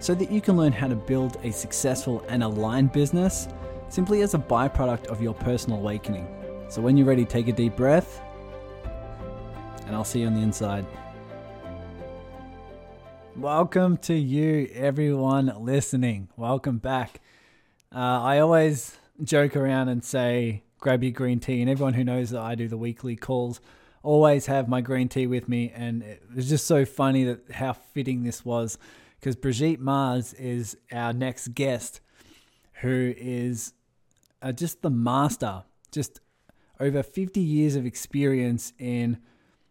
so that you can learn how to build a successful and aligned business simply as a byproduct of your personal awakening. So when you're ready, take a deep breath, and I'll see you on the inside. Welcome to you, everyone listening. Welcome back. Uh, I always joke around and say, grab your green tea, and everyone who knows that I do the weekly calls always have my green tea with me. And it was just so funny that how fitting this was because Brigitte Mars is our next guest, who is uh, just the master, just over 50 years of experience in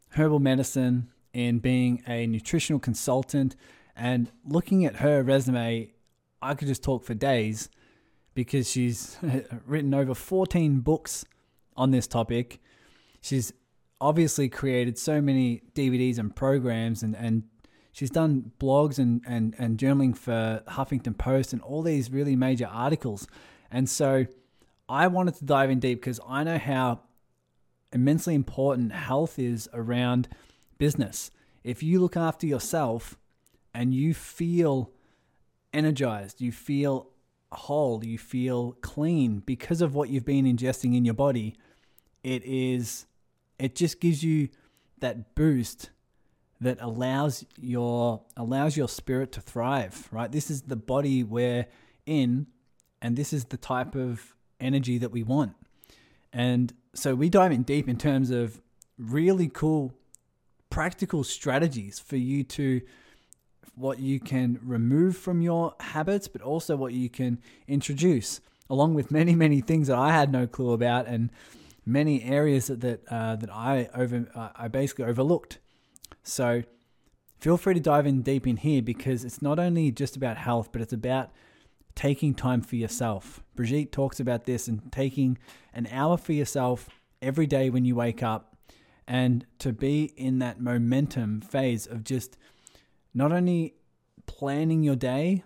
herbal medicine, in being a nutritional consultant, and looking at her resume, I could just talk for days because she's written over 14 books on this topic. She's obviously created so many DVDs and programs and, and she's done blogs and, and, and journaling for Huffington Post and all these really major articles. And so I wanted to dive in deep because I know how immensely important health is around business. If you look after yourself and you feel energized, you feel whole, you feel clean because of what you've been ingesting in your body, it is it just gives you that boost that allows your allows your spirit to thrive right? This is the body we're in and this is the type of energy that we want. And so we dive in deep in terms of really cool practical strategies for you to what you can remove from your habits but also what you can introduce along with many many things that I had no clue about and many areas that that, uh, that I over uh, I basically overlooked so feel free to dive in deep in here because it's not only just about health, but it's about taking time for yourself. Brigitte talks about this and taking an hour for yourself every day when you wake up and to be in that momentum phase of just not only planning your day,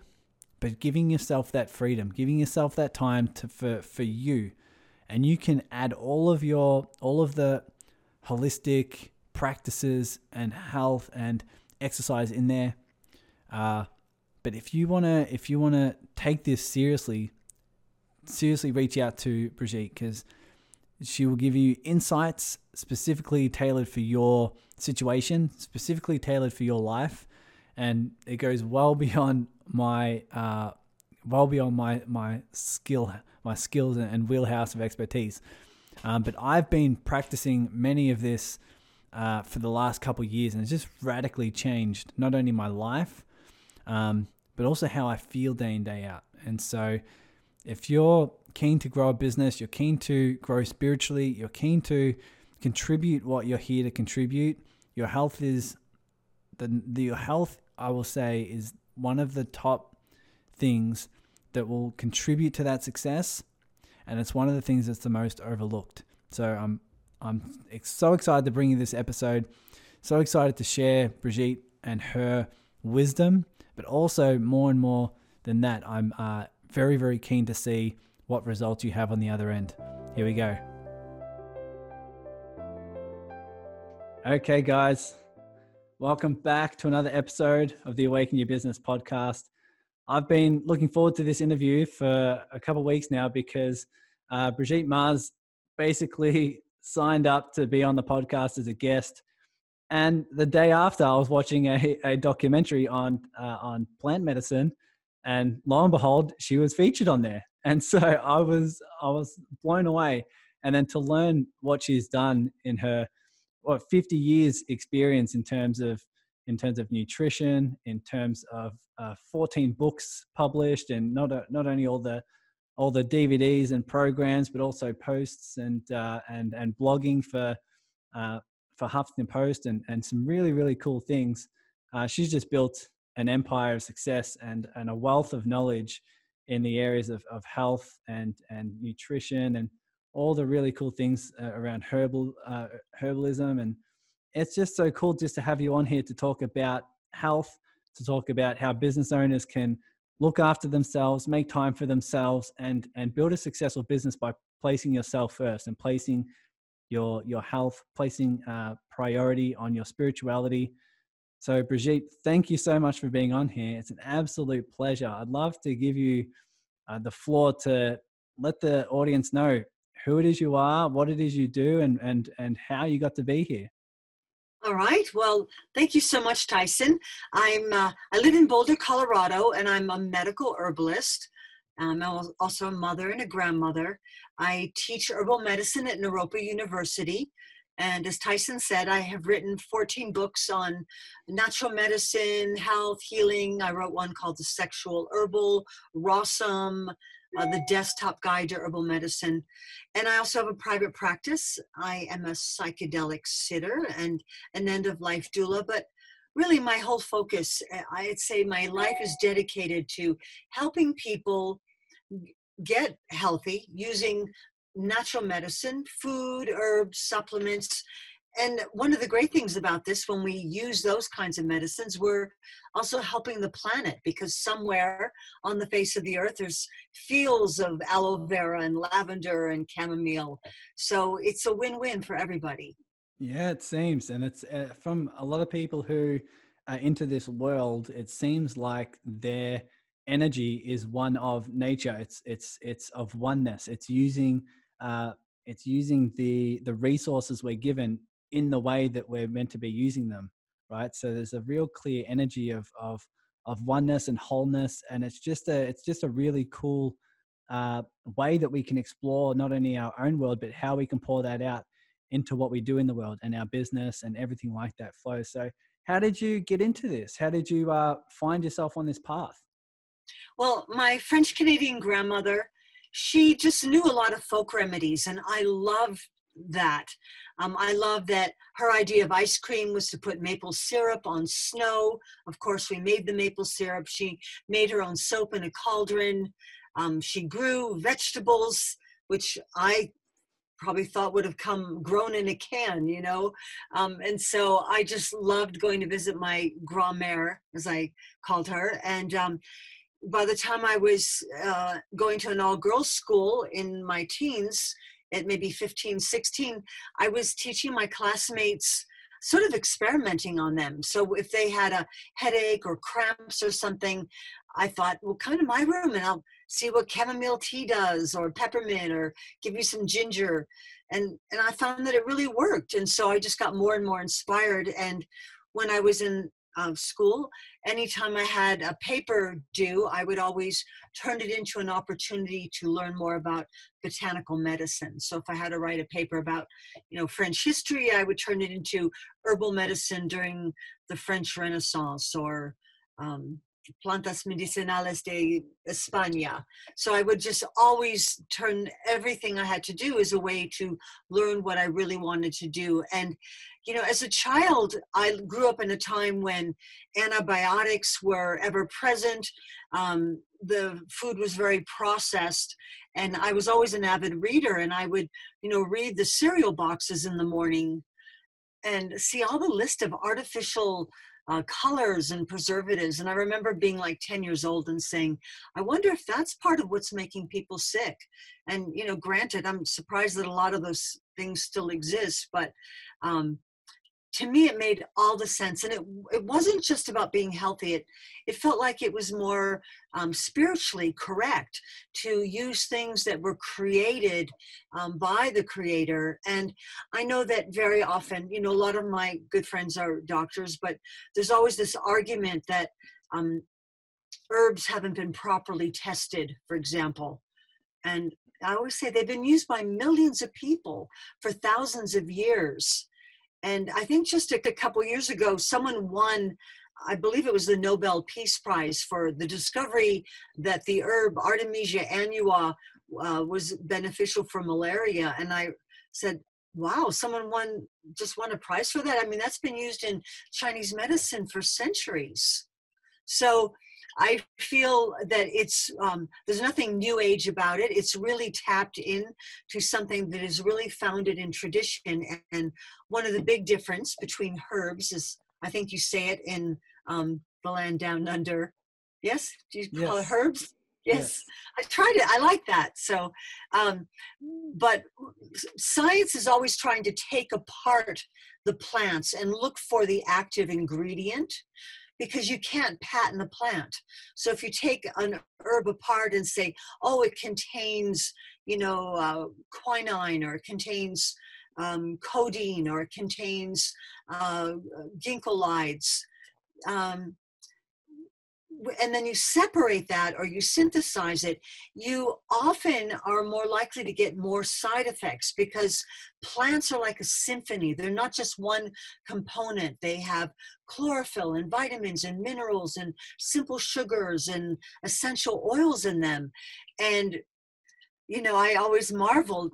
but giving yourself that freedom, giving yourself that time to for, for you. And you can add all of your all of the holistic practices and health and exercise in there. Uh, but if you wanna if you wanna take this seriously, seriously reach out to Brigitte because she will give you insights specifically tailored for your situation, specifically tailored for your life, and it goes well beyond my uh, well beyond my my skill my skills and wheelhouse of expertise. Um, but I've been practicing many of this uh, for the last couple years, and it's just radically changed not only my life, um, but also how I feel day in day out. And so, if you're keen to grow a business, you're keen to grow spiritually, you're keen to contribute what you're here to contribute. Your health is the, the your health, I will say, is one of the top things that will contribute to that success, and it's one of the things that's the most overlooked. So I'm I'm so excited to bring you this episode. So excited to share Brigitte and her wisdom, but also more and more than that, I'm uh, very, very keen to see what results you have on the other end. Here we go. Okay, guys, welcome back to another episode of the Awaken Your Business podcast. I've been looking forward to this interview for a couple weeks now because uh, Brigitte Mars basically signed up to be on the podcast as a guest. And the day after, I was watching a, a documentary on uh, on plant medicine, and lo and behold, she was featured on there. And so I was I was blown away. And then to learn what she's done in her what 50 years experience in terms of in terms of nutrition, in terms of uh, 14 books published, and not a, not only all the all the DVDs and programs, but also posts and uh, and and blogging for uh, for Huffington Post and and some really really cool things. Uh, she's just built an empire of success and and a wealth of knowledge in the areas of, of health and, and nutrition and all the really cool things uh, around herbal uh, herbalism and it's just so cool just to have you on here to talk about health to talk about how business owners can look after themselves make time for themselves and and build a successful business by placing yourself first and placing your your health placing uh, priority on your spirituality. So brigitte thank you so much for being on here. It's an absolute pleasure. I'd love to give you uh, the floor to let the audience know who it is you are, what it is you do, and and and how you got to be here. All right. Well, thank you so much, Tyson. I'm uh, I live in Boulder, Colorado, and I'm a medical herbalist. I'm also a mother and a grandmother. I teach herbal medicine at Naropa University. And as Tyson said, I have written 14 books on natural medicine, health, healing. I wrote one called The Sexual Herbal, Rawsome, uh, the desktop guide to herbal medicine. And I also have a private practice. I am a psychedelic sitter and an end of life doula, but really my whole focus, eh, I'd say my life is dedicated to helping people get healthy using natural medicine, food, herbs, supplements, and one of the great things about this when we use those kinds of medicines we're also helping the planet because somewhere on the face of the earth there's fields of aloe vera and lavender and chamomile. So it's a win-win for everybody. Yeah it seems and it's uh, from a lot of people who are into this world it seems like their energy is one of nature. It's it's it's of oneness. It's using uh, it's using the the resources we're given in the way that we're meant to be using them right? So there's a real clear energy of of of oneness and wholeness and it's just a it's just a really cool uh, way that we can explore not only our own world but how we can pour that out into what we do in the world and our business and everything like that flows so how did you get into this? How did you uh, find yourself on this path? Well my french canadian grandmother she just knew a lot of folk remedies and i love that um, I love that her idea of ice cream was to put maple syrup on snow. Of course, we made the maple syrup. She made her own soap in a cauldron. Um, she grew vegetables, which I probably thought would have come grown in a can, you know. Um, and so I just loved going to visit my grand-mère, as I called her. And um, by the time I was uh, going to an all-girls school in my teens, at maybe 15, 16, I was teaching my classmates sort of experimenting on them. So if they had a headache or cramps or something, I thought, well, come to my room and I'll see what chamomile tea does or peppermint or give you some ginger. And, and I found that it really worked. And so I just got more and more inspired. And when I was in of school, anytime I had a paper due, I would always turn it into an opportunity to learn more about botanical medicine. So if I had to write a paper about, you know, French history, I would turn it into herbal medicine during the French Renaissance or um, plantas medicinales de España. So I would just always turn everything I had to do as a way to learn what I really wanted to do. And, you know, as a child, I grew up in a time when antibiotics were ever present. Um, the food was very processed and I was always an avid reader and I would, you know, read the cereal boxes in the morning and see all the list of artificial uh, colors and preservatives. And I remember being like 10 years old and saying, I wonder if that's part of what's making people sick. And, you know, granted, I'm surprised that a lot of those things still exist, but um, to me it made all the sense. And it it wasn't just about being healthy. It it felt like it was more um, spiritually correct to use things that were created um, by the creator. And i know that very often you know a lot of my good friends are doctors but there's always this argument that um, herbs haven't been properly tested for example. And I always say they've been used by millions of people for thousands of years and I think just a, a couple years ago, someone won I believe it was the Nobel Peace Prize for the discovery that the herb Artemisia annua uh, was beneficial for malaria. And I said, wow, someone won just won a prize for that. I mean, that's been used in Chinese medicine for centuries. So I feel that it's um, there's nothing new age about it. It's really tapped in to something that is really founded in tradition. And one of the big difference between herbs is, I think you say it in um, the land down under. Yes, do you call yes. it herbs? Yes. yes. I tried it. I like that. So, um, but science is always trying to take apart the plants and look for the active ingredient because you can't patent a plant. So if you take an herb apart and say, oh, it contains, you know, uh, quinine or it contains um, codeine or it contains uh, ginkgolides, um, and then you separate that or you synthesize it, you often are more likely to get more side effects because plants are like a symphony. They're not just one component. They have chlorophyll and vitamins and minerals and simple sugars and essential oils in them. And you know, I always marvel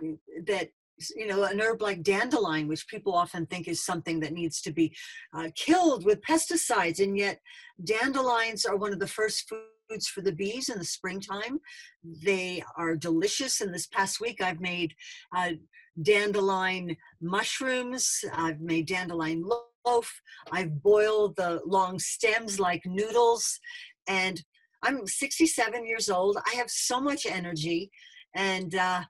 that you know, an herb like dandelion, which people often think is something that needs to be uh, killed with pesticides, and yet dandelions are one of the first foods for the bees in the springtime. They are delicious. And this past week, I've made uh, dandelion mushrooms. I've made dandelion loaf. I've boiled the long stems like noodles, and I'm 67 years old. I have so much energy, and uh,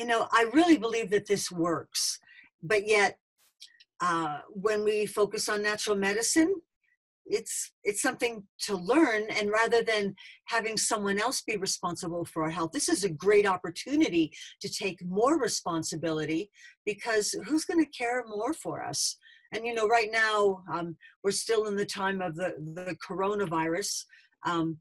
you know, I really believe that this works. But yet, uh, when we focus on natural medicine, it's it's something to learn and rather than having someone else be responsible for our health this is a great opportunity to take more responsibility because who's going to care more for us and you know right now um, we're still in the time of the the coronavirus um,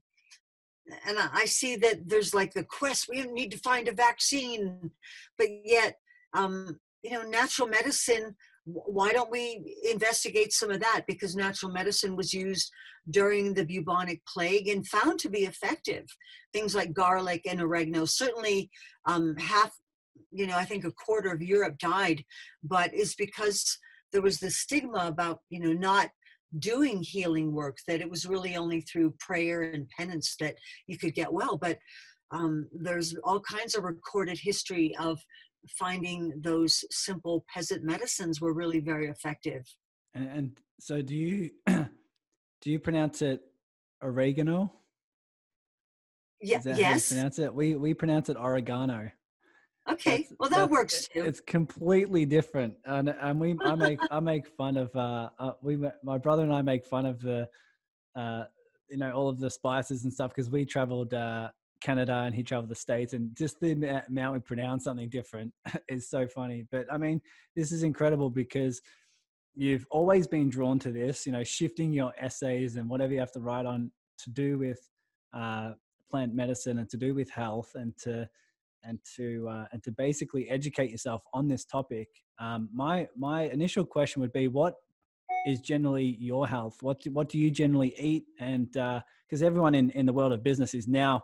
and I see that there's like the quest, we need to find a vaccine, but yet, um, you know, natural medicine, why don't we investigate some of that? Because natural medicine was used during the bubonic plague and found to be effective. Things like garlic and oregano, certainly um, half, you know, I think a quarter of Europe died, but it's because there was the stigma about, you know, not doing healing work that it was really only through prayer and penance that you could get well but um, there's all kinds of recorded history of finding those simple peasant medicines were really very effective. And, and so do you do you pronounce it oregano? Yeah yes. pronounce it? We we pronounce it oregano Okay, that's, well that works too. It's completely different, and and we I make I make fun of uh, uh we my brother and I make fun of the uh you know all of the spices and stuff because we traveled uh Canada and he traveled the states and just the amount we pronounce something different is so funny. But I mean, this is incredible because you've always been drawn to this. You know, shifting your essays and whatever you have to write on to do with uh, plant medicine and to do with health and to and to uh, and to basically educate yourself on this topic. Um, my my initial question would be, what is generally your health? What do, what do you generally eat? And because uh, everyone in in the world of business is now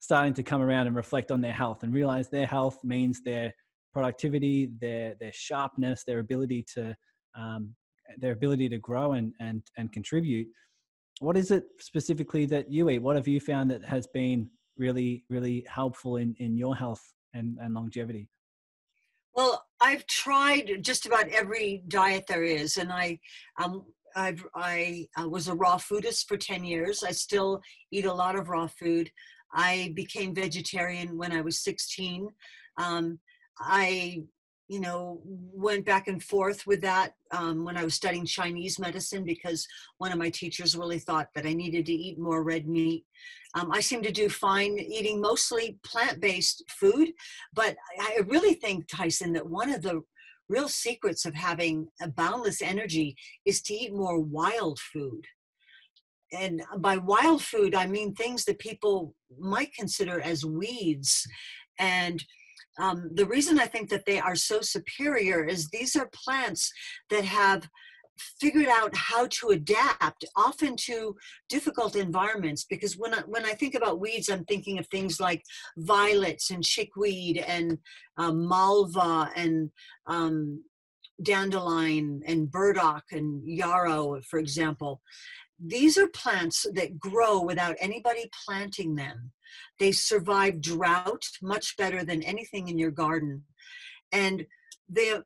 starting to come around and reflect on their health and realize their health means their productivity, their their sharpness, their ability to um, their ability to grow and and and contribute. What is it specifically that you eat? What have you found that has been really really helpful in in your health and, and longevity well i've tried just about every diet there is and i um I've, I uh, was a raw foodist for 10 years. I still eat a lot of raw food. I became vegetarian when I was 16. Um, I you know, went back and forth with that um, when I was studying Chinese medicine because one of my teachers really thought that I needed to eat more red meat. Um, I seem to do fine eating mostly plant based food, but I really think, Tyson, that one of the real secrets of having a boundless energy is to eat more wild food. And by wild food, I mean things that people might consider as weeds. And um, the reason I think that they are so superior is these are plants that have figured out how to adapt often to difficult environments because when I, when I think about weeds i'm thinking of things like violets and chickweed and um, malva and um, dandelion and burdock and yarrow for example these are plants that grow without anybody planting them. They survive drought much better than anything in your garden. And the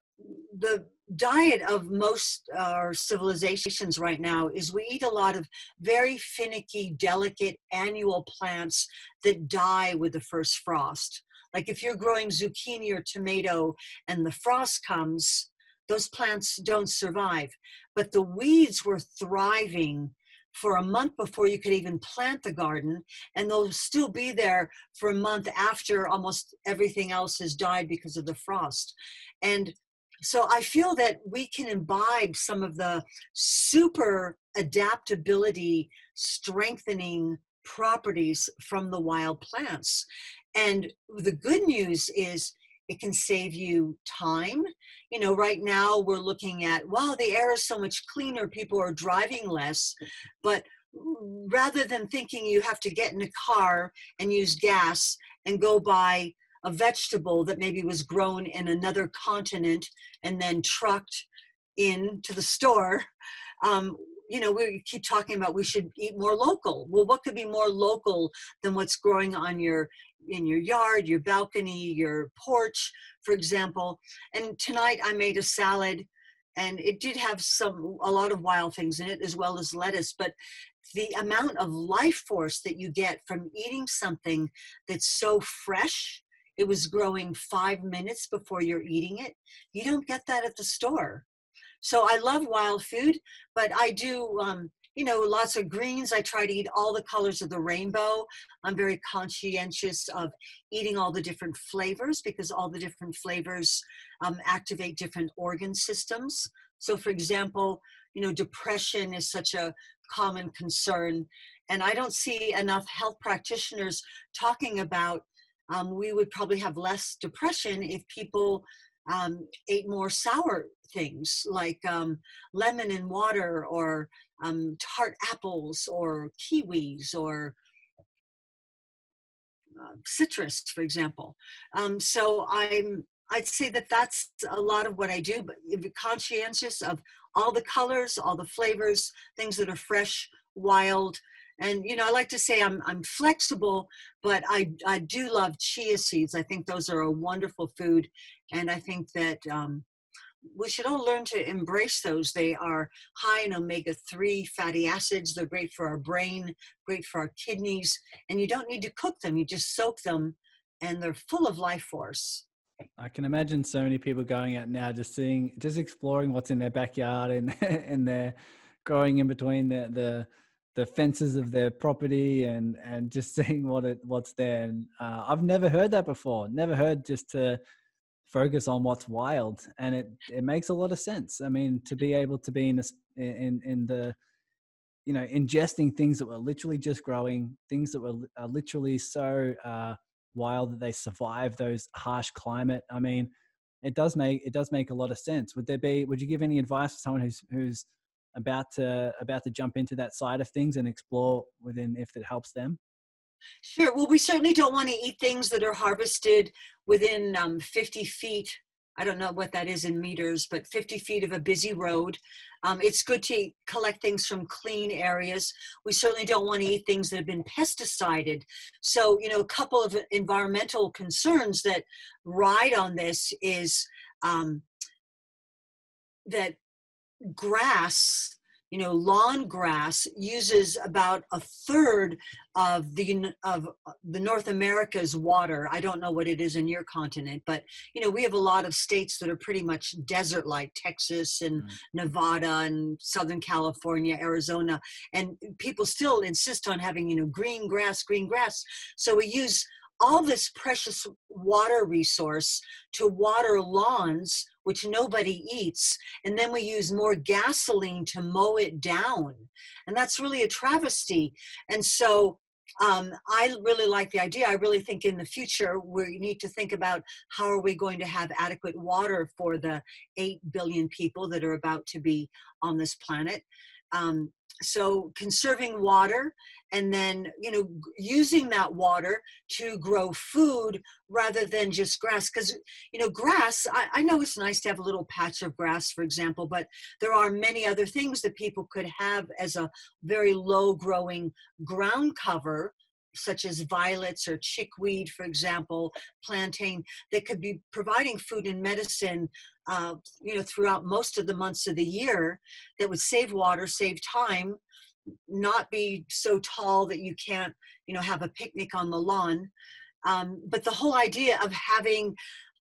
the diet of most our civilizations right now is we eat a lot of very finicky, delicate annual plants that die with the first frost. Like if you're growing zucchini or tomato and the frost comes, those plants don't survive. But the weeds were thriving for a month before you could even plant the garden, and they'll still be there for a month after almost everything else has died because of the frost. And so I feel that we can imbibe some of the super adaptability, strengthening properties from the wild plants. And the good news is it can save you time. You know, right now we're looking at, wow, the air is so much cleaner, people are driving less. But rather than thinking you have to get in a car and use gas and go buy a vegetable that maybe was grown in another continent and then trucked into the store, um, you know, we keep talking about we should eat more local. Well, what could be more local than what's growing on your in your yard, your balcony, your porch, for example? And tonight I made a salad and it did have some a lot of wild things in it as well as lettuce, but the amount of life force that you get from eating something that's so fresh it was growing five minutes before you're eating it you don't get that at the store so I love wild food, but I do, um, you know, lots of greens. I try to eat all the colors of the rainbow. I'm very conscientious of eating all the different flavors because all the different flavors um, activate different organ systems. So, for example, you know, depression is such a common concern. And I don't see enough health practitioners talking about um, we would probably have less depression if people um, ate more sour things like um, lemon and water or um, tart apples or kiwis or uh, citrus, for example. Um, so I'm I'd say that that's a lot of what I do, but conscientious of all the colors, all the flavors, things that are fresh, wild, and you know i like to say i'm i'm flexible but i i do love chia seeds i think those are a wonderful food and i think that um, we should all learn to embrace those. They are high in omega 3 fatty acids. They're great for our brain, great for our kidneys, and you don't need to cook them. You just soak them, and they're full of life force. I can imagine so many people going out now, just seeing, just exploring what's in their backyard and and they're growing in between the the the fences of their property and and just seeing what it what's there. And uh, I've never heard that before. Never heard just to focus on what's wild and it it makes a lot of sense. I mean to be able to be in this in in the you know ingesting things that were literally just growing things that were literally so uh, wild that they survive those harsh climate i mean it does make it does make a lot of sense. Would there be would you give any advice to someone who's who's about to about to jump into that side of things and explore within if it helps them Sure. Well, we certainly don't want to eat things that are harvested within um, 50 feet. I don't know what that is in meters, but 50 feet of a busy road. Um, it's good to collect things from clean areas. We certainly don't want to eat things that have been pesticided. So, you know, a couple of environmental concerns that ride on this is um, that grass you know lawn grass uses about a third of the of uh, the north america's water i don't know what it is in your continent but you know we have a lot of states that are pretty much desert like texas and mm. nevada and southern california arizona and people still insist on having you know green grass green grass so we use all this precious water resource to water lawns which nobody eats, and then we use more gasoline to mow it down. And that's really a travesty. And so um, I really like the idea. I really think in the future we need to think about how are we going to have adequate water for the 8 billion people that are about to be on this planet. Um, so conserving water and then you know using that water to grow food rather than just grass because you know grass I, I, know it's nice to have a little patch of grass for example but there are many other things that people could have as a very low growing ground cover such as violets or chickweed for example plantain that could be providing food and medicine uh, you know throughout most of the months of the year that would save water save time not be so tall that you can't you know have a picnic on the lawn. Um, but the whole idea of having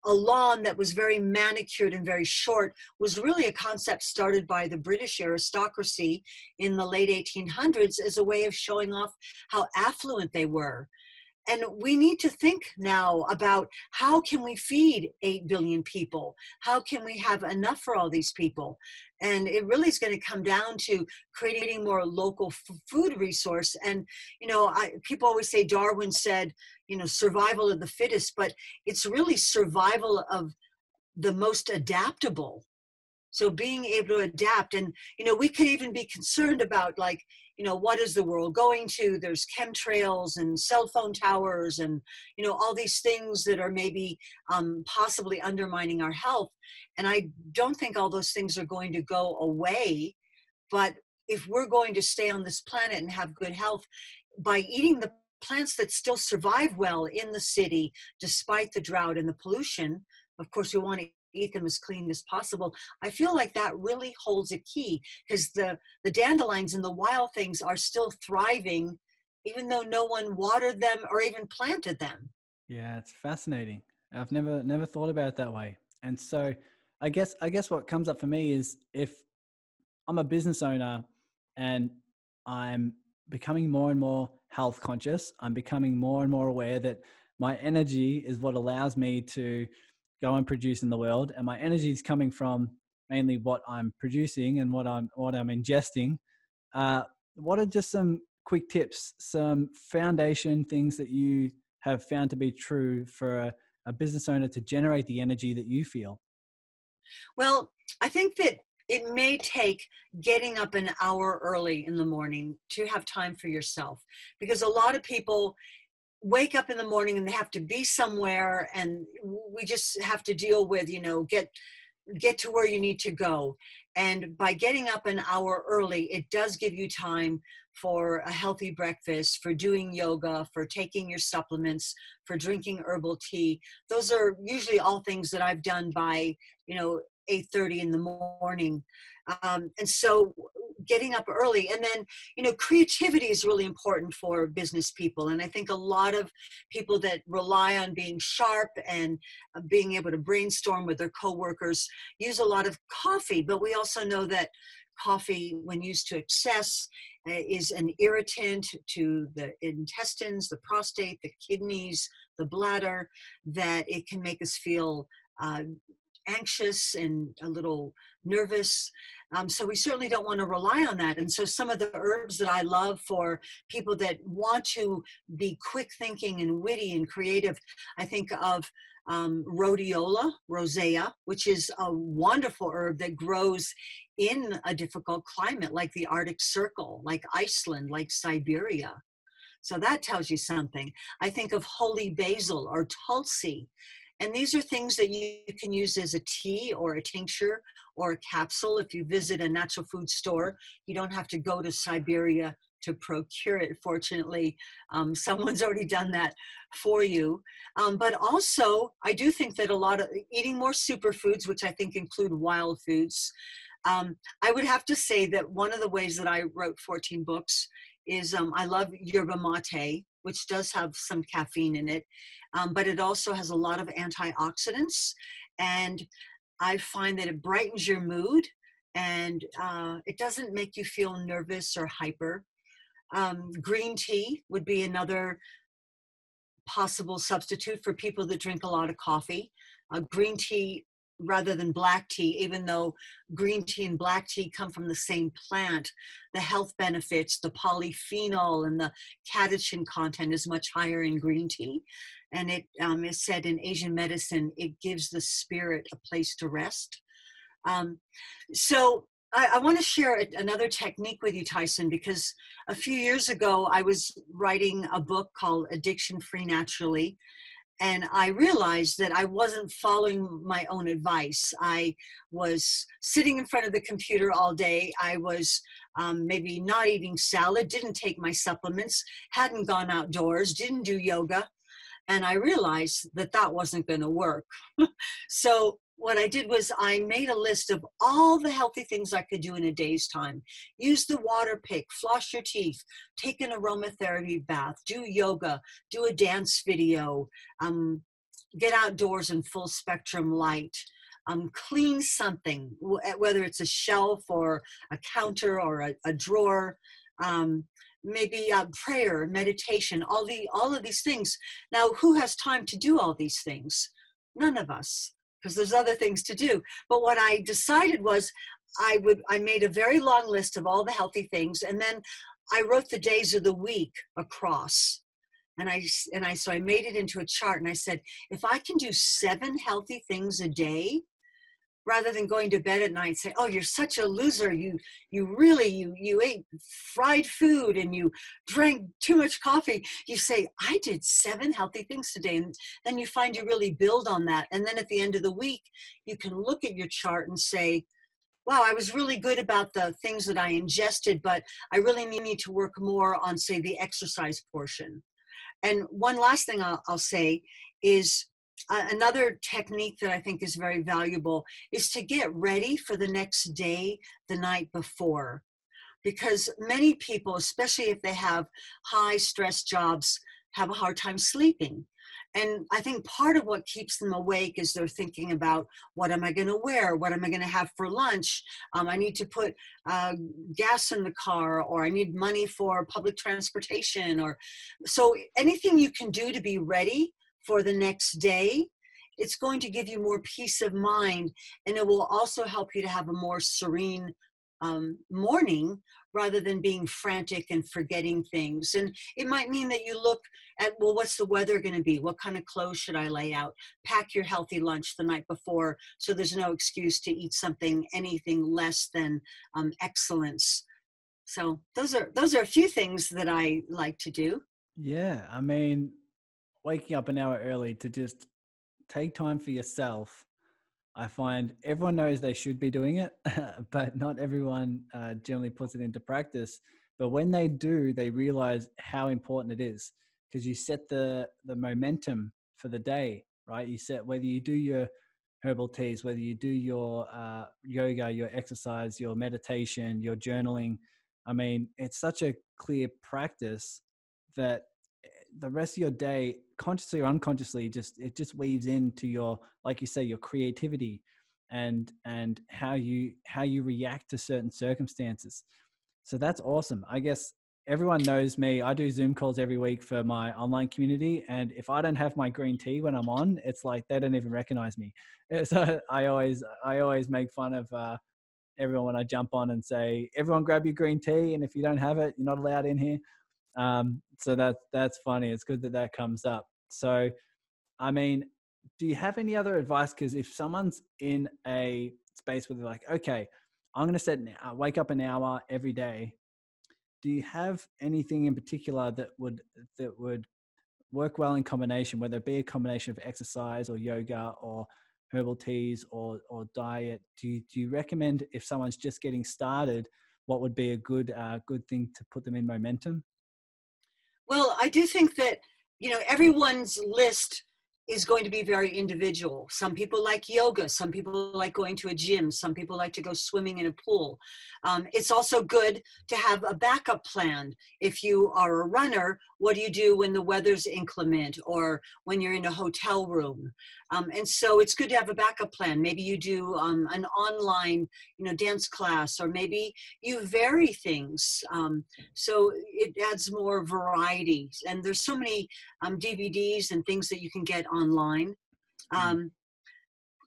a lawn that was very manicured and very short was really a concept started by the British aristocracy in the late 1800s as a way of showing off how affluent they were and we need to think now about how can we feed 8 billion people? How can we have enough for all these people? And it really is going to come down to creating more local f- food resource. And you know I, people always say darwin said you know survival of the fittest but it's really survival of the most adaptable. So being able to adapt. And you know we could even be concerned about like you know what is the world going to? There's chemtrails and cell phone towers and you know all these things that are maybe um, possibly undermining our health. And i don't think all those things are going to go away but if we're going to stay on this planet and have good health by eating the plants that still survive well in the city despite the drought and the pollution of course we want to eat them as clean as possible. I feel like that really holds a key because the, the dandelions and the wild things are still thriving even though no one watered them or even planted them. Yeah, it's fascinating. I've never never thought about it that way. And so I guess I guess what comes up for me is if I'm a business owner and I'm becoming more and more health conscious, I'm becoming more and more aware that my energy is what allows me to go and produce in the world and my energy is coming from mainly what i'm producing and what i'm what i'm ingesting. Uh, what are just some quick tips some foundation things that you have found to be true for a, a business owner to generate the energy that you feel? Well i think that it may take getting up an hour early in the morning to have time for yourself because a lot of people wake up in the morning and they have to be somewhere and we just have to deal with you know get get to where you need to go. And by getting up an hour early it does give you time for a healthy breakfast for doing yoga for taking your supplements for drinking herbal tea. Those are usually all things that i've done by you know 8:30 in the morning um, and so getting up early and then you know creativity is really important for business people and i think a lot of people that rely on being sharp and uh, being able to brainstorm with their coworkers use a lot of coffee but we also know that coffee when used to excess uh, is an irritant to the intestines the prostate the kidneys the bladder that it can make us feel uh, anxious and a little nervous. Um, so we certainly don't want to rely on that. And so some of the herbs that I love for people that want to be quick thinking and witty and creative, I think of um, rhodiola rosea, which is a wonderful herb that grows in a difficult climate like the Arctic Circle, like Iceland, like Siberia. So that tells you something. I think of holy basil or tulsi. And these are things that you can use as a tea or a tincture or a capsule. If you visit a natural food store, you don't have to go to Siberia to procure it. Fortunately, um, someone's already done that for you. Um, but also, I do think that a lot of eating more superfoods, which I think include wild foods. Um, I would have to say that one of the ways that I wrote 14 books is um, I love yerba mate, which does have some caffeine in it um, but it also has a lot of antioxidants. And I find that it brightens your mood and uh, it doesn't make you feel nervous or hyper. Um, green tea would be another possible substitute for people that drink a lot of coffee. Uh, green tea rather than black tea, even though green tea and black tea come from the same plant, the health benefits, the polyphenol and the catechin content is much higher in green tea and it um, is said in Asian medicine, it gives the spirit a place to rest. Um, so I, I want to share a, another technique with you, Tyson, because a few years ago I was writing a book called Addiction Free Naturally. And I realized that I wasn't following my own advice. I was sitting in front of the computer all day. I was um, maybe not eating salad, didn't take my supplements, hadn't gone outdoors, didn't do yoga. And I realized that that wasn't going to work. so what I did was I made a list of all the healthy things I could do in a day's time. Use the water pick, floss your teeth, take an aromatherapy bath, do yoga, do a dance video, um, get outdoors in full spectrum light. Um, clean something, eh, whether it's a shelf or a counter or a, a drawer, um, maybe a prayer, meditation, all the all of these things. Now, who has time to do all these things? None of us because there's other things to do. But what I decided was I would I made a very long list of all the healthy things and then I wrote the days of the week across. And I and I so I made it into a chart and I said if I can do 7 healthy things a day, rather than going to bed at night and say oh you're such a loser. You you really you you ate fried food and you drank too much coffee. You say i did seven healthy things today. And then you find you really build on that. And then at the end of the week you can look at your chart and say wow i was really good about the things that i ingested but i really need to work more on say the exercise portion. And one last thing i'll, I'll say is another technique that I think is very valuable is to get ready for the next day the night before. Because many people, especially if they have high stress jobs, have a hard time sleeping. And I think part of what keeps them awake is they're thinking about what am I going to wear? What am I going to have for lunch? Um, I need to put uh, gas in the car, or I need money for public transportation. Or so anything you can do to be ready for the next day, it's going to give you more peace of mind and it will also help you to have a more serene um, morning rather than being frantic and forgetting things. And it might mean that you look at, well, what's the weather going to be? What kind of clothes should I lay out? Pack your healthy lunch the night before so there's no excuse to eat something, anything less than um, excellence. So those are those are a few things that I like to do. Yeah, I mean, waking up an hour early to just take time for yourself. I find everyone knows they should be doing it, but not everyone uh, generally puts it into practice. But when they do, they realize how important it is because you set the the momentum for the day, right? You set whether you do your herbal teas, whether you do your uh, yoga, your exercise, your meditation, your journaling. I mean, it's such a clear practice that the rest of your day consciously or unconsciously just it just weaves into your like you say your creativity and and how you how you react to certain circumstances. So that's awesome. I guess everyone knows me. I do zoom calls every week for my online community and if i don't have my green tea when i'm on it's like they don't even recognize me. So i always i always make fun of uh, everyone when i jump on and say everyone grab your green tea and if you don't have it you're not allowed in here um, so that that's funny. It's good that that comes up. So, I mean, do you have any other advice? Because if someone's in a space where they're like, okay, I'm going to set uh, wake up an hour every day. Do you have anything in particular that would that would work well in combination, whether it be a combination of exercise or yoga or herbal teas or or diet? Do you, do you recommend if someone's just getting started, what would be a good uh, good thing to put them in momentum? Well, I do think that, you know, everyone's list is going to be very individual. Some people like yoga, some people like going to a gym, some people like to go swimming in a pool. Um, it's also good to have a backup plan. If you are a runner, what do you do when the weather's inclement or when you're in a hotel room? Um, and so it's good to have a backup plan. Maybe you do um, an online, you know, dance class, or maybe you vary things. Um, so it adds more variety. And there's so many um, DVDs and things that you can get online. Mm-hmm. Um,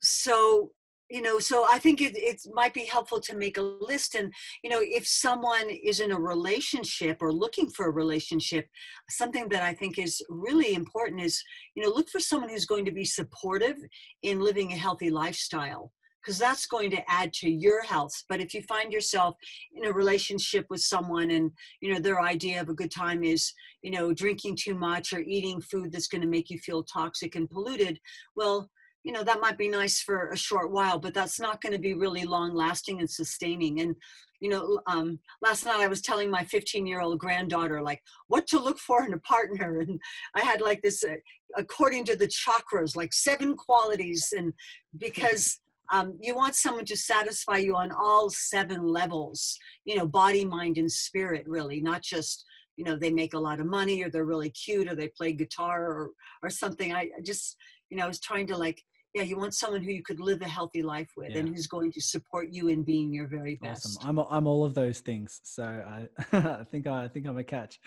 so you know so i think it, it might be helpful to make a list and you know if someone is in a relationship or looking for a relationship something that i think is really important is you know look for someone who's going to be supportive in living a healthy lifestyle because that's going to add to your health. But if you find yourself in a relationship with someone and you know their idea of a good time is you know drinking too much or eating food that's going to make you feel toxic and polluted well you know that might be nice for a short while but that's not going to be really long lasting and sustaining. And you know um, last night i was telling my 15 year old granddaughter like what to look for in a partner? And i had like this uh, according to the chakras like seven qualities. And because um, you want someone to satisfy you on all seven levels you know body mind and spirit really not just you know they make a lot of money or they're really cute or they play guitar or or something. I, I just you know i was trying to like yeah you want someone who you could live a healthy life with yeah. and who's going to support you in being your very best awesome. i'm i'm all of those things so i i think i, I think i'm a catch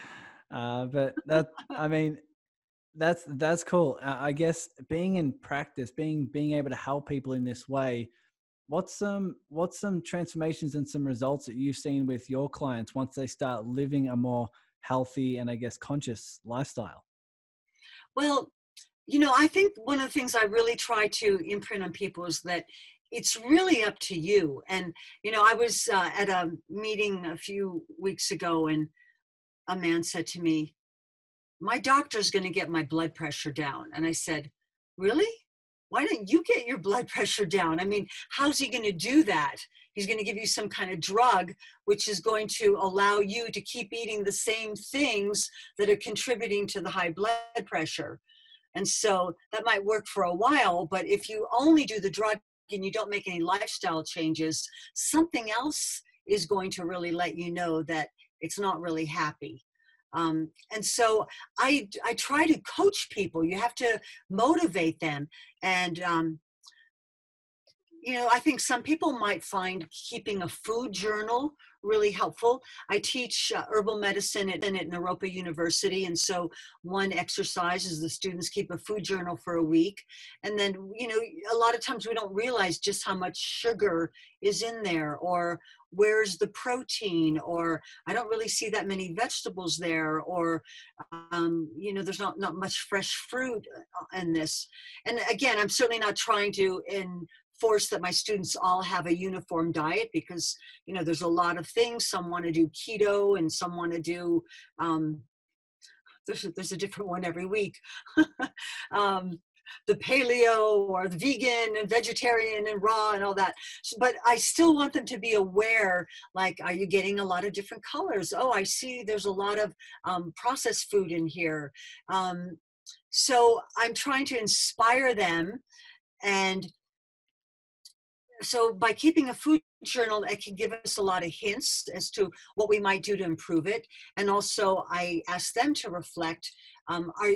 uh, but that i mean that's that's cool. I guess being in practice, being being able to help people in this way, what's some what's some transformations and some results that you've seen with your clients once they start living a more healthy and I guess conscious lifestyle? Well, you know, I think one of the things I really try to imprint on people is that it's really up to you. And you know, I was uh, at a meeting a few weeks ago, and a man said to me, my doctor's going to get my blood pressure down. And I said, Really? Why don't you get your blood pressure down? I mean, how's he going to do that? He's going to give you some kind of drug, which is going to allow you to keep eating the same things that are contributing to the high blood pressure. And so that might work for a while, but if you only do the drug and you don't make any lifestyle changes, something else is going to really let you know that it's not really happy. Um, and so I, I try to coach people. You have to motivate them. And, um, you know, I think some people might find keeping a food journal really helpful. I teach uh, herbal medicine at, at Naropa University, and so one exercise is the students keep a food journal for a week. And then, you know, a lot of times we don't realize just how much sugar is in there, or where's the protein or i don't really see that many vegetables there or um, you know there's not not much fresh fruit uh, in this and again i'm certainly not trying to enforce that my students all have a uniform diet because you know there's a lot of things some want to do keto and some want to do um, there's a, there's a different one every week um, the paleo or the vegan and vegetarian and raw and all that. But I still want them to be aware like, are you getting a lot of different colors? Oh, I see there's a lot of um, processed food in here. Um, so I'm trying to inspire them and so by keeping a food journal it can give us a lot of hints as to what we might do to improve it. And also i ask them to reflect um, are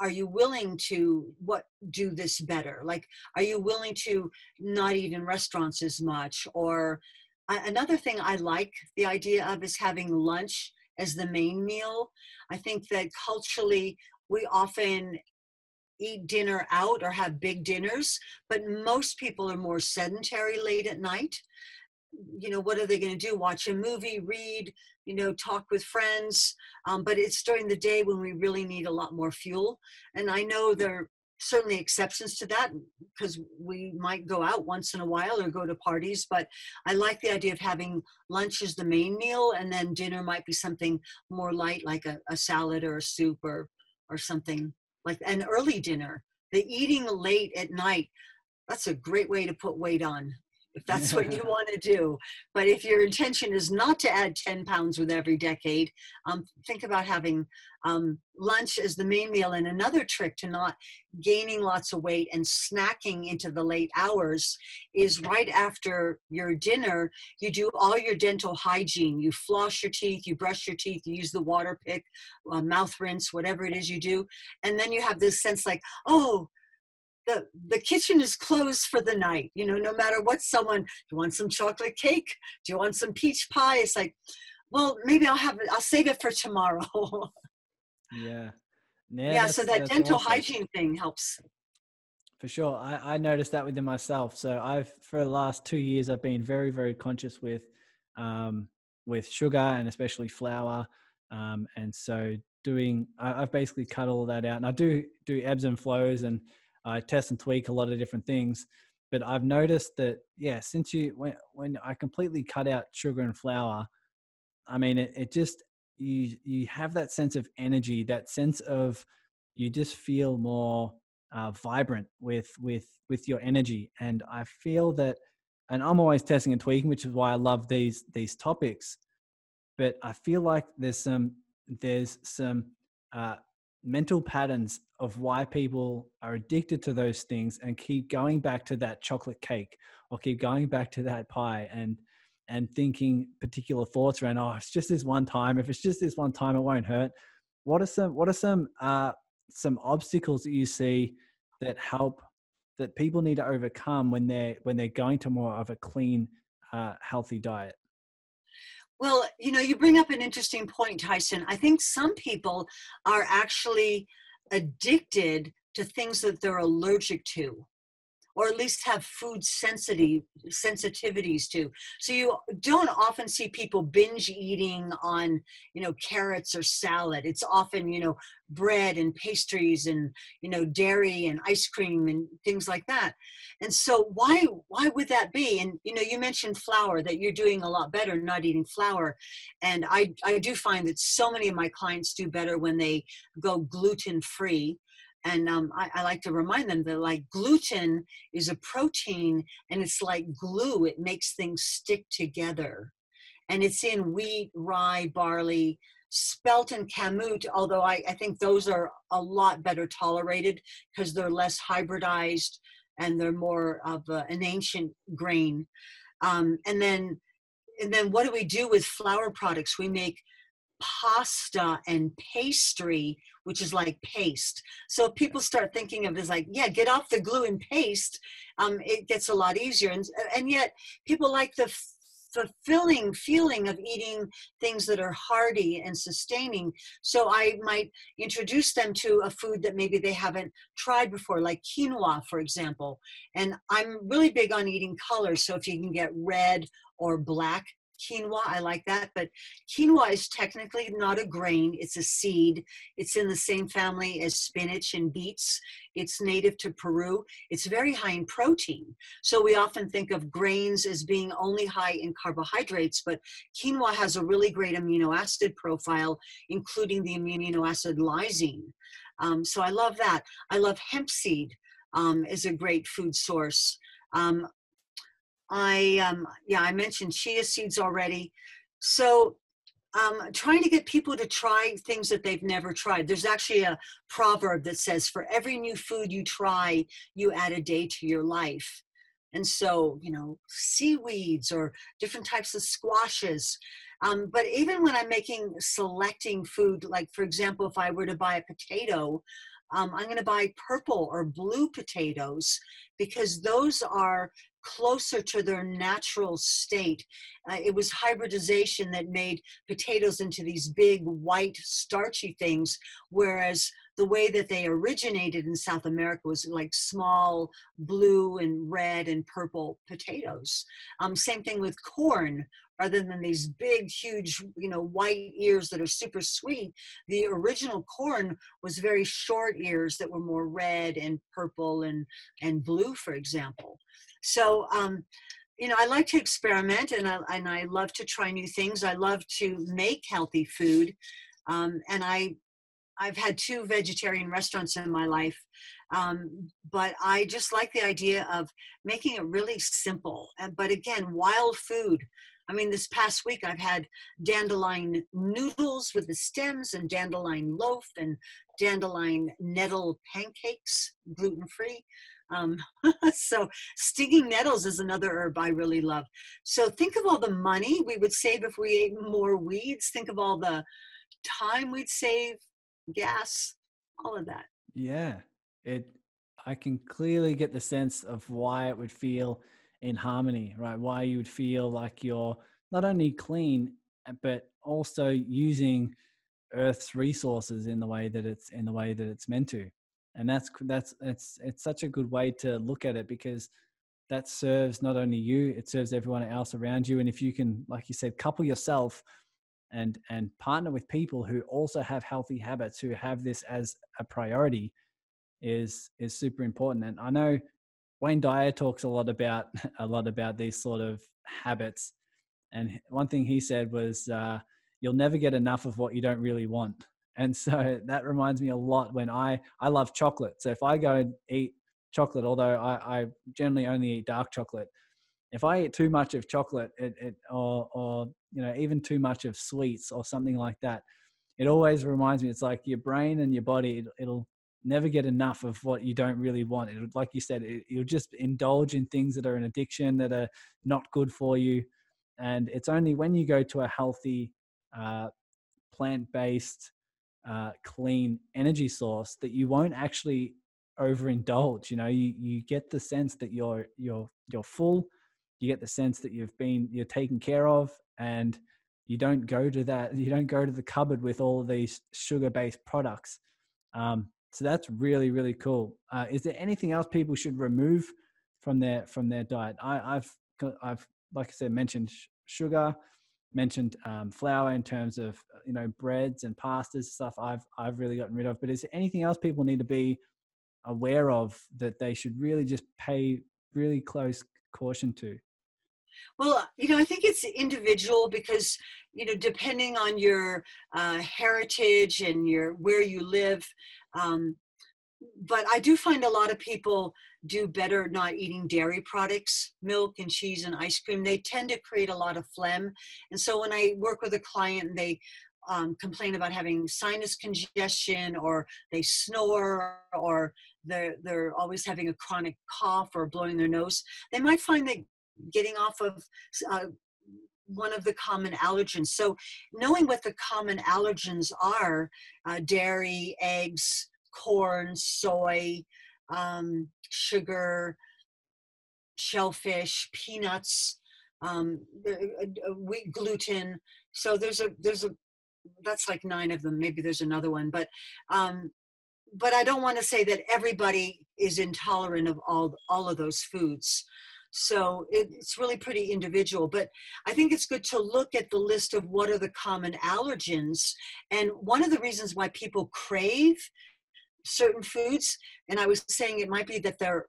are you willing to what do this better? Like are you willing to not eat in restaurants as much? Or another thing i like the idea of is having lunch as the main meal. I think that culturally we often eat dinner out or have big dinners but most people are more sedentary late at night. You know what are they going to do? Watch a movie read you know talk with friends. Um, but it's during the day when we really need a lot more fuel. And i know there are certainly exceptions to that because we might go out once in a while or go to parties but i like the idea of having lunch as the main meal and then dinner might be something more light like a, a salad or a soup or or something like an early dinner the eating late at night that's a great way to put weight on if that's what you want to do. But if your intention is not to add 10 pounds with every decade, um, think about having um, lunch as the main meal. And another trick to not gaining lots of weight and snacking into the late hours is right after your dinner, you do all your dental hygiene. You floss your teeth, you brush your teeth, you use the water pick, uh, mouth rinse, whatever it is you do. And then you have this sense like, oh, the the kitchen is closed for the night you know no matter what someone do you want some chocolate cake? Do you want some peach pie? It's like well maybe i'll have it i'll save it for tomorrow. Yeah. Yeah, yeah so that dental awesome. hygiene thing helps. For sure I, I noticed that within myself so i've for the last two years i've been very very conscious with um with sugar and especially flour um and so doing I, i've basically cut all that out and i do do ebbs and flows and I test and tweak a lot of different things. but I've noticed that yeah, since you when when I completely cut out sugar and flour, I mean it, it just you you have that sense of energy, that sense of you just feel more uh, vibrant with with with your energy, and I feel that, and I'm always testing and tweaking, which is why I love these these topics. But I feel like there's some there's some uh, mental patterns of why people are addicted to those things and keep going back to that chocolate cake or keep going back to that pie and and thinking particular thoughts around oh it's just this one time. If it's just this one time it won't hurt. What are some what are some uh some obstacles that you see that help that people need to overcome when they're when they're going to more of a clean uh, healthy diet well, you know, you bring up an interesting point, Tyson. I think some people are actually addicted to things that they're allergic to or at least have food sensitive sensitivities to. So you don't often see people binge eating on, you know, carrots or salad. It's often, you know, bread and pastries and, you know, dairy and ice cream and things like that. And so why why would that be? And you know, you mentioned flour that you're doing a lot better not eating flour. And I I do find that so many of my clients do better when they go gluten free and um, I, I, like to remind them that like gluten is a protein and it's like glue it makes things stick together. And it's in wheat rye barley spelt and kamut although I, I think those are a lot better tolerated because they're less hybridized and they're more of a, an ancient grain. Um, and then and then what do we do with flour products? We make pasta and pastry, which is like paste. So people start thinking of it as like, yeah, get off the glue and paste. Um, it gets a lot easier. And, and yet people like the fulfilling feeling of eating things that are hearty and sustaining. So I might introduce them to a food that maybe they haven't tried before, like quinoa, for example. And I'm really big on eating colors. So if you can get red or black quinoa. I like that. But quinoa is technically not a grain, it's a seed. It's in the same family as spinach and beets. It's native to Peru. It's very high in protein. So we often think of grains as being only high in carbohydrates, but quinoa has a really great amino acid profile, including the amino acid lysine. Um, so I love that. I love hemp seed um, is a great food source. Um, I um, yeah, I mentioned chia seeds already. So um, trying to get people to try things that they've never tried. There's actually a proverb that says, "For every new food you try, you add a day to your life." And so, you know, seaweeds or different types of squashes. Um, but even when I'm making selecting food, like for example, if I were to buy a potato, um, I'm going to buy purple or blue potatoes because those are closer to their natural state. Uh, it was hybridization that made potatoes into these big white starchy things, whereas the way that they originated in South America was like small blue and red and purple potatoes. Um, same thing with corn. Rather than these big, huge, you know, white ears that are super sweet, the original corn was very short ears that were more red and purple and and blue, for example. So, um, you know, I like to experiment and I, and I love to try new things. I love to make healthy food. Um, and I, I've had two vegetarian restaurants in my life, um, but I just like the idea of making it really simple. But again, wild food. I mean, this past week I've had dandelion noodles with the stems and dandelion loaf and dandelion nettle pancakes, gluten free. Um, so stinging nettles is another herb I really love. So think of all the money we would save if we ate more weeds. Think of all the time we'd save, gas, all of that. Yeah, it. I can clearly get the sense of why it would feel in harmony, right? Why you would feel like you're not only clean, but also using Earth's resources in the way that it's in the way that it's meant to and that's that's it's it's such a good way to look at it because that serves not only you it serves everyone else around you. And if you can like you said couple yourself and and partner with people who also have healthy habits who have this as a priority is is super important. And i know Wayne Dyer talks a lot about a lot about these sort of habits, and one thing he said was, uh, "You'll never get enough of what you don't really want." And so that reminds me a lot when I I love chocolate. So if I go and eat chocolate, although I, I generally only eat dark chocolate, if I eat too much of chocolate, it, it or or you know even too much of sweets or something like that, it always reminds me. It's like your brain and your body. It, it'll never get enough of what you don't really want. It, like you said, it, you'll just indulge in things that are an addiction that are not good for you. And it's only when you go to a healthy, uh, plant-based, uh, clean energy source that you won't actually overindulge. You know, you you get the sense that you're you're you're full. You get the sense that you've been you're taken care of, and you don't go to that. You don't go to the cupboard with all these sugar-based products. Um, so that's really really cool. Uh, is there anything else people should remove from their from their diet? I, I've I've like I said mentioned sugar, mentioned um, flour in terms of you know breads and pastas stuff. I've I've really gotten rid of. But is there anything else people need to be aware of that they should really just pay really close caution to? Well, you know, I think it's individual because, you know, depending on your uh, heritage and your where you live, um, but I do find a lot of people do better not eating dairy products, milk and cheese and ice cream. They tend to create a lot of phlegm. And so when I work with a client and they um, complain about having sinus congestion or they snore or they're, they're always having a chronic cough or blowing their nose, they might find that getting off of uh, one of the common allergens. So knowing what the common allergens are, uh, dairy, eggs, corn, soy, um, sugar, shellfish, peanuts, um, wheat gluten. So there's a there's a that's like nine of them. Maybe there's another one, but um, but I don't want to say that everybody is intolerant of all all of those foods. So it, it's really pretty individual. But I think it's good to look at the list of what are the common allergens. And one of the reasons why people crave certain foods, and I was saying it might be that they're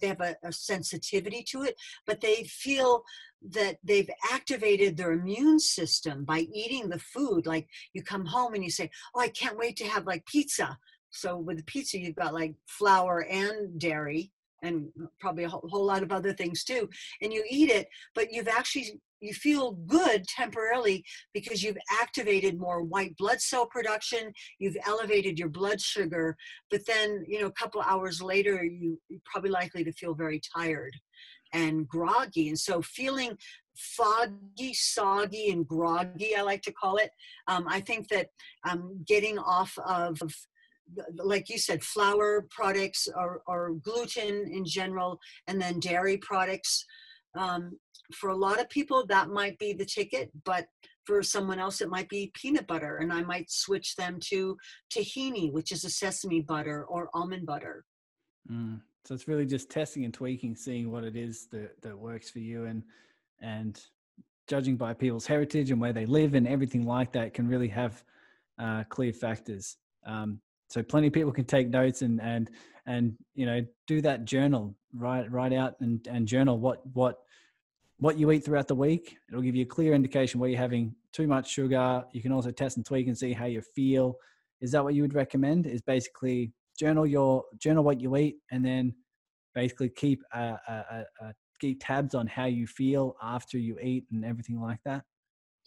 they have a, a, sensitivity to it, but they feel that they've activated their immune system by eating the food. Like you come home and you say, "Oh, I can't wait to have like pizza." So with pizza, you've got like flour and dairy, and probably a whole lot of other things too. And you eat it, but you've actually you feel good temporarily because you've activated more white blood cell production you've elevated your blood sugar but then you know a couple hours later you, you're probably likely to feel very tired and groggy and so feeling foggy soggy and groggy i like to call it um, i think that um, getting off of like you said, flour products or, or gluten in general, and then dairy products. Um, for a lot of people, that might be the ticket, but for someone else, it might be peanut butter, and I might switch them to tahini, which is a sesame butter or almond butter. Mm. So it's really just testing and tweaking, seeing what it is that, that works for you, and and judging by people's heritage and where they live and everything like that can really have uh, clear factors. Um, so plenty of people can take notes and and and you know do that journal write write out and and journal what what what you eat throughout the week. It'll give you a clear indication where you're having too much sugar. You can also test and tweak and see how you feel. Is that what you would recommend? Is basically journal your journal what you eat and then basically keep keep tabs on how you feel after you eat and everything like that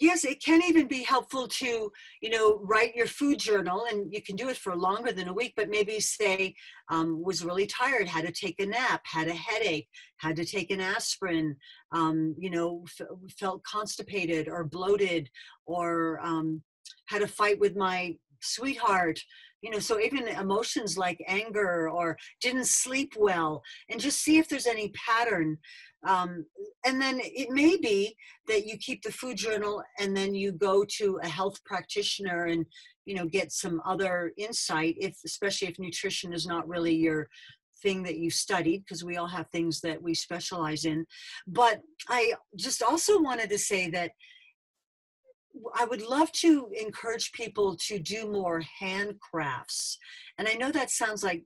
yes it can even be helpful to you know write your food journal and you can do it for longer than a week but maybe say um, was really tired had to take a nap had a headache had to take an aspirin um, you know f- felt constipated or bloated or um, had a fight with my sweetheart you know so even emotions like anger or didn't sleep well and just see if there's any pattern um, and then it may be that you keep the food journal and then you go to a health practitioner and you know get some other insight if especially if nutrition is not really your thing that you studied because we all have things that we specialize in. But i just also wanted to say that I would love to encourage people to do more handcrafts. And I know that sounds like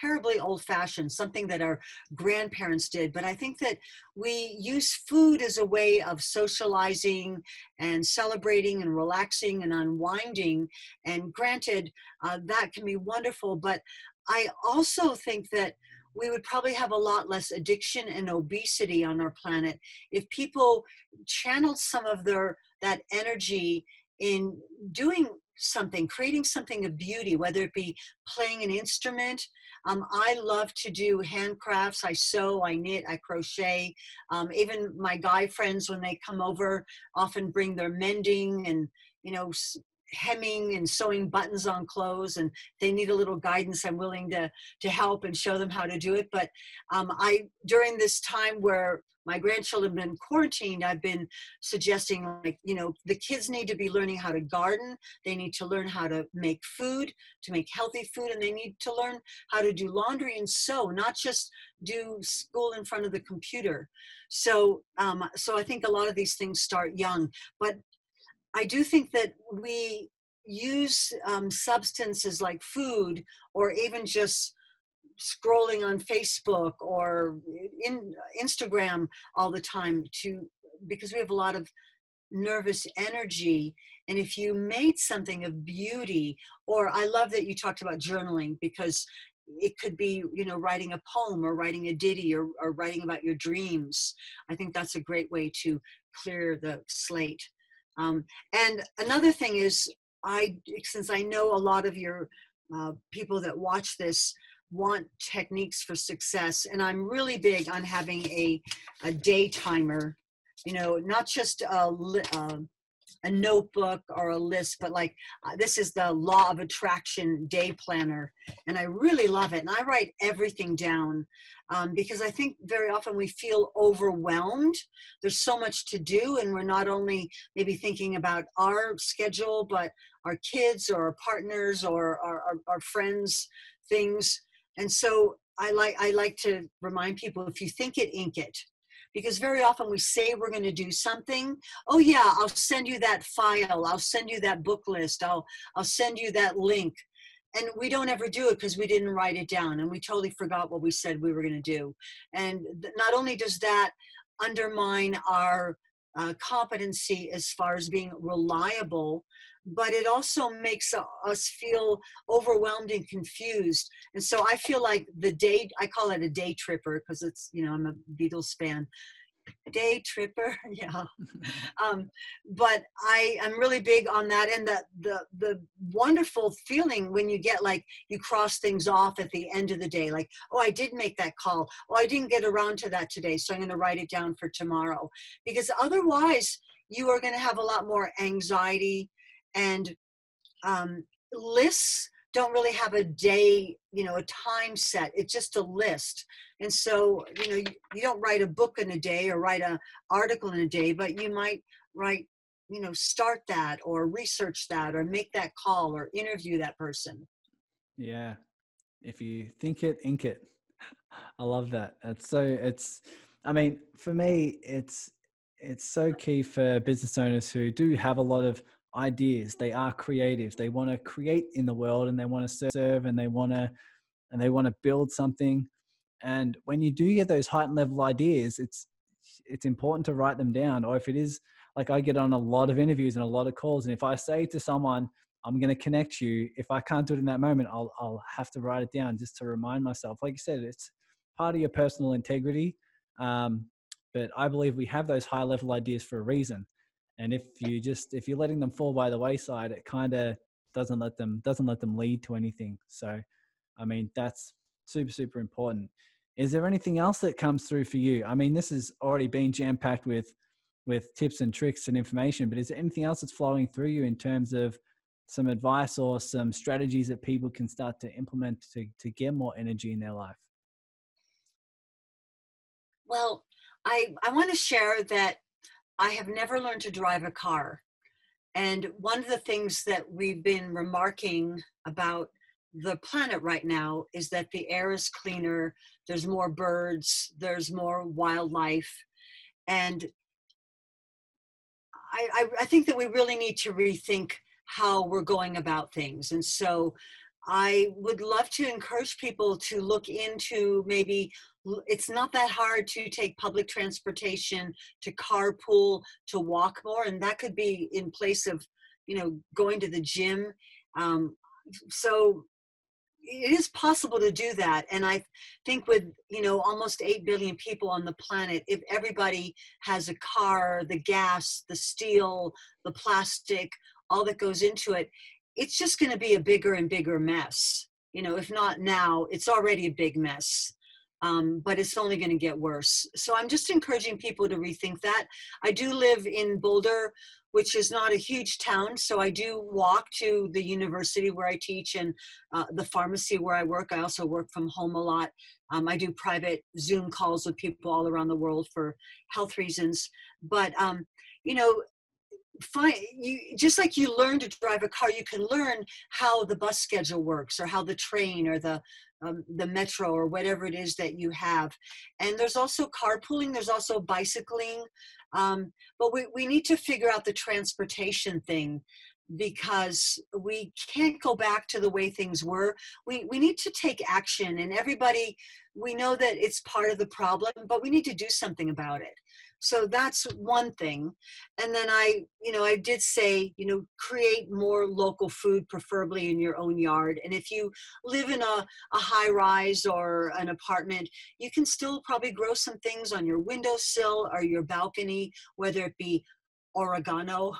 terribly old fashioned, something that our grandparents did. But I think that we use food as a way of socializing and celebrating and relaxing and unwinding. And granted, uh, that can be wonderful. But I also think that we would probably have a lot less addiction and obesity on our planet if people channeled some of their that energy in doing something, creating something of beauty, whether it be playing an instrument. Um, I love to do handcrafts. I sew, I knit, I crochet. Um, even my guy friends, when they come over, often bring their mending and you know hemming and sewing buttons on clothes and they need a little guidance i'm willing to to help and show them how to do it. But um, i during this time where my grandchildren have been quarantined i've been suggesting like you know the kids need to be learning how to garden. They need to learn how to make food to make healthy food and they need to learn how to do laundry and sew not just do school in front of the computer. So um, so i think a lot of these things start young. But I do think that we use um, substances like food or even just scrolling on Facebook or in Instagram all the time to because we have a lot of nervous energy. And if you made something of beauty or I love that you talked about journaling because it could be you know writing a poem or writing a ditty or, or writing about your dreams. I think that's a great way to clear the slate um, and another thing is, I since I know a lot of your uh, people that watch this want techniques for success, and I'm really big on having a a day timer. You know, not just a, uh, a notebook or a list, but like uh, this is the law of attraction day planner. And I really love it. And I write everything down um, because I think very often we feel overwhelmed. There's so much to do, and we're not only maybe thinking about our schedule, but our kids or our partners or our, our, our friends' things. And so I like I like to remind people if you think it, ink it because very often we say we're going to do something oh yeah i'll send you that file i'll send you that book list i'll i'll send you that link and we don't ever do it because we didn't write it down and we totally forgot what we said we were going to do and not only does that undermine our uh, competency as far as being reliable but it also makes us feel overwhelmed and confused. And so I feel like the day, I call it a day tripper because it's, you know, I'm a Beatles fan. Day tripper, yeah. Um, but I am really big on that, and the the the wonderful feeling when you get like you cross things off at the end of the day, like oh I did make that call, oh I didn't get around to that today, so I'm going to write it down for tomorrow, because otherwise you are going to have a lot more anxiety and um, lists don't really have a day you know a time set. It's just a list. And so you know you, you don't write a book in a day or write an article in a day but you might write you know start that or research that or make that call or interview that person. Yeah. If you think it ink it. I love that. It's so it's i mean for me it's it's so key for business owners who do have a lot of ideas. They are creative they want to create in the world and they want to serve and they want to and they want to build something. And when you do get those heightened level ideas it's it's important to write them down. Or if it is like i get on a lot of interviews and a lot of calls and if i say to someone i'm going to connect you if i can't do it in that moment i'll i'll have to write it down just to remind myself. Like you said it's part of your personal integrity um, but i believe we have those high level ideas for a reason and if you just if you're letting them fall by the wayside it kind of doesn't let them doesn't let them lead to anything. So i mean that's super super important. Is there anything else that comes through for you? I mean this has already been jam packed with with tips and tricks and information but is there anything else that's flowing through you in terms of some advice or some strategies that people can start to implement to, to get more energy in their life? Well i i want to share that I have never learned to drive a car. And one of the things that we've been remarking about the planet right now is that the air is cleaner, there's more birds, there's more wildlife. And I, I, I think that we really need to rethink how we're going about things. And so I would love to encourage people to look into maybe it's not that hard to take public transportation, to carpool, to walk more, and that could be in place of, you know, going to the gym. Um, so it is possible to do that and i think with you know almost 8 billion people on the planet if everybody has a car the gas the steel the plastic all that goes into it it's just going to be a bigger and bigger mess. You know, if not now, it's already a big mess. Um, but it's only going to get worse. So I'm just encouraging people to rethink that. I do live in Boulder, which is not a huge town, so I do walk to the university where I teach and uh, the pharmacy where I work. I also work from home a lot. Um, I do private Zoom calls with people all around the world for health reasons. But um, you know, find you just like you learn to drive a car you can learn how the bus schedule works or how the train or the um, the metro or whatever it is that you have. And there's also carpooling there's also bicycling um, but we, we need to figure out the transportation thing because we can't go back to the way things were. We, we need to take action and everybody we know that it's part of the problem but we need to do something about it so that's one thing. And then i you know i did say you know create more local food preferably in your own yard. And if you live in a, a high rise or an apartment you can still probably grow some things on your windowsill or your balcony whether it be oregano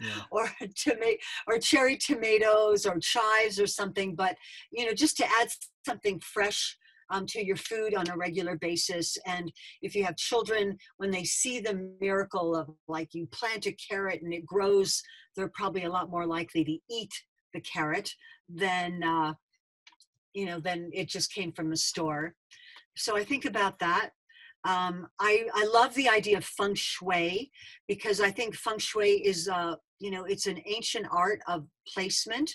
yeah. or tomato or cherry tomatoes or chives or something. But you know just to add something fresh um, to your food on a regular basis. And if you have children, when they see the miracle of like you plant a carrot and it grows, they're probably a lot more likely to eat the carrot than, uh, you know, than it just came from the store. So I think about that. Um, I, I love the idea of feng shui because I think feng shui is, uh, you know, it's an ancient art of placement.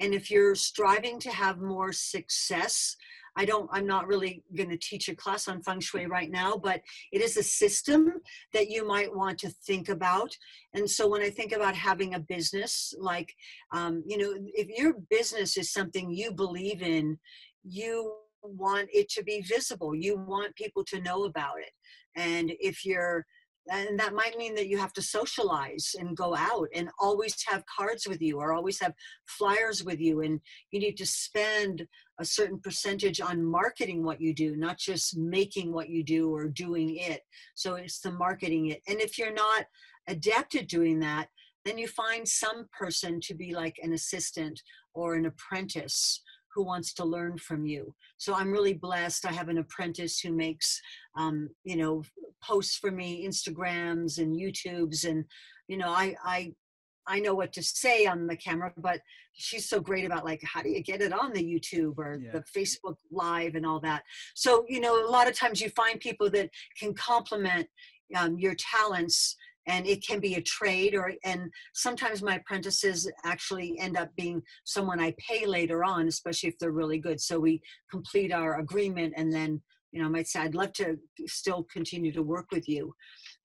And if you're striving to have more success, I don't, I'm not really going to teach a class on feng shui right now, but it is a system that you might want to think about. And so when I think about having a business, like, um, you know, if your business is something you believe in, you want it to be visible. You want people to know about it. And if you're, and that might mean that you have to socialize and go out and always have cards with you or always have flyers with you. And you need to spend a certain percentage on marketing what you do not just making what you do or doing it. So it's the marketing it. And if you're not adept at doing that then you find some person to be like an assistant or an apprentice who wants to learn from you. So I'm really blessed. I have an apprentice who makes, um, you know, posts for me, Instagrams and YouTubes, and you know, I I I know what to say on the camera, but she's so great about like how do you get it on the YouTube or yeah. the Facebook Live and all that. So you know, a lot of times you find people that can complement um, your talents and it can be a trade or and sometimes my apprentices actually end up being someone i pay later on especially if they're really good. So we complete our agreement and then you know i might say i'd love to still continue to work with you.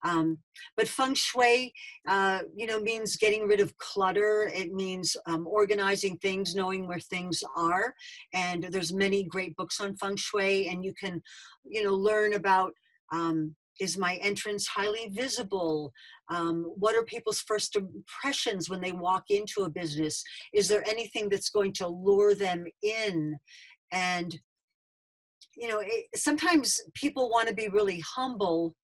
Um, but feng shui uh, you know means getting rid of clutter. It means um, organizing things knowing where things are. And there's many great books on feng shui and you can you know learn about um, is my entrance highly visible? Um, what are people's first impressions when they walk into a business? Is there anything that's going to lure them in? And, you know, it, sometimes people want to be really humble,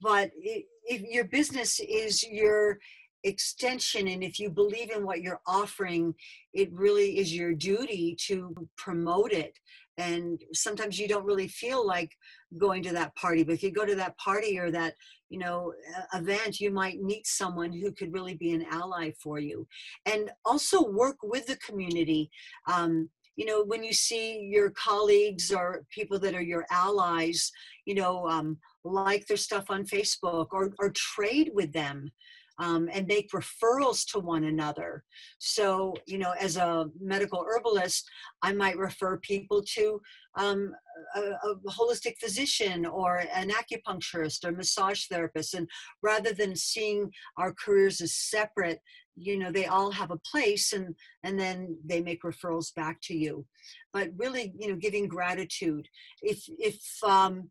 but it, if your business is your extension and if you believe in what you're offering it really is your duty to promote it. And sometimes you don't really feel like going to that party but if you go to that party or that you know event you might meet someone who could really be an ally for you. And also work with the community. Um, you know when you see your colleagues or people that are your allies you know um, like their stuff on facebook or, or trade with them um, and make referrals to one another. So, you know, as a medical herbalist, I might refer people to um, a, a, holistic physician or an acupuncturist or massage therapist. And rather than seeing our careers as separate, you know they all have a place and and then they make referrals back to you but really you know giving gratitude if if um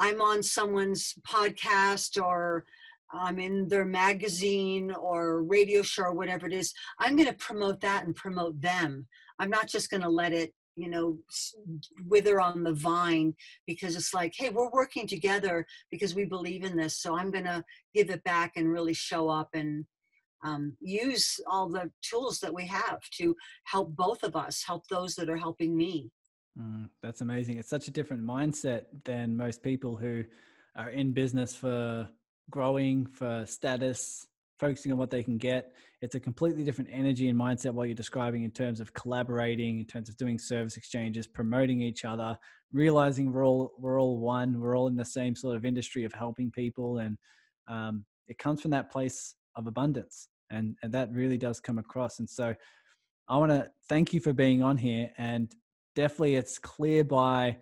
i'm on someone's podcast or I'm in their magazine or radio show or whatever it is, I'm going to promote that and promote them. I'm not just going to let it, you know, wither on the vine because it's like, hey, we're working together because we believe in this. So I'm going to give it back and really show up and um, use all the tools that we have to help both of us, help those that are helping me. Mm, that's amazing. It's such a different mindset than most people who are in business for growing, for status, focusing on what they can get. It's a completely different energy and mindset what you're describing in terms of collaborating, in terms of doing service exchanges, promoting each other, realizing we're all we're all one, we're all in the same sort of industry of helping people, and um, it comes from that place of abundance, and and that really does come across. And so, I want to thank you for being on here, and definitely it's clear by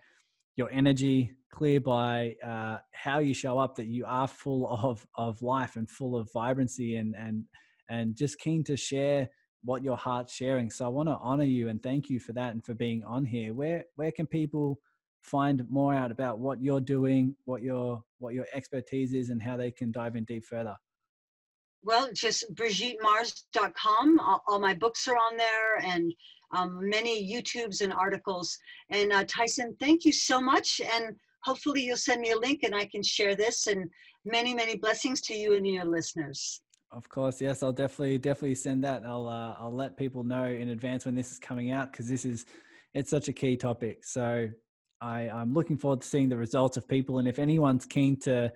your energy, clear by uh, how you show up that you are full of of life and full of vibrancy and and and just keen to share what your heart's sharing. So I want to honor you and thank you for that and for being on here. Where where can people find more out about what you're doing, what your what your expertise is, and how they can dive in deep further? Well, just brigittemars.com. All, all my books are on there and um, many YouTubes and articles. And uh, Tyson, thank you so much. And hopefully you'll send me a link and I can share this and many, many blessings to you and your listeners. Of course, yes, I'll definitely definitely send that. I'll uh, I'll let people know in advance when this is coming out because this is it's such a key topic. So I, I'm looking forward to seeing the results of people, and if anyone's keen to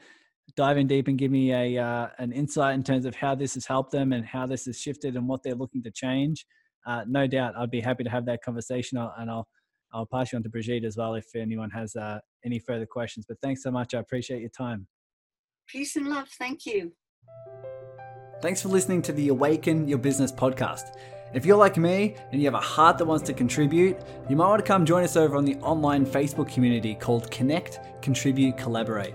dive in deep and give me a uh, an insight in terms of how this has helped them and how this has shifted and what they're looking to change, uh, no doubt I'd be happy to have that conversation, and I'll I'll pass you on to Brigitte as well if anyone has uh, any further questions. But thanks so much. I appreciate your time. Peace and love. Thank you. Thanks for listening to the Awaken Your Business podcast. If you're like me and you have a heart that wants to contribute, you might want to come join us over on the online Facebook community called Connect, Contribute, Collaborate.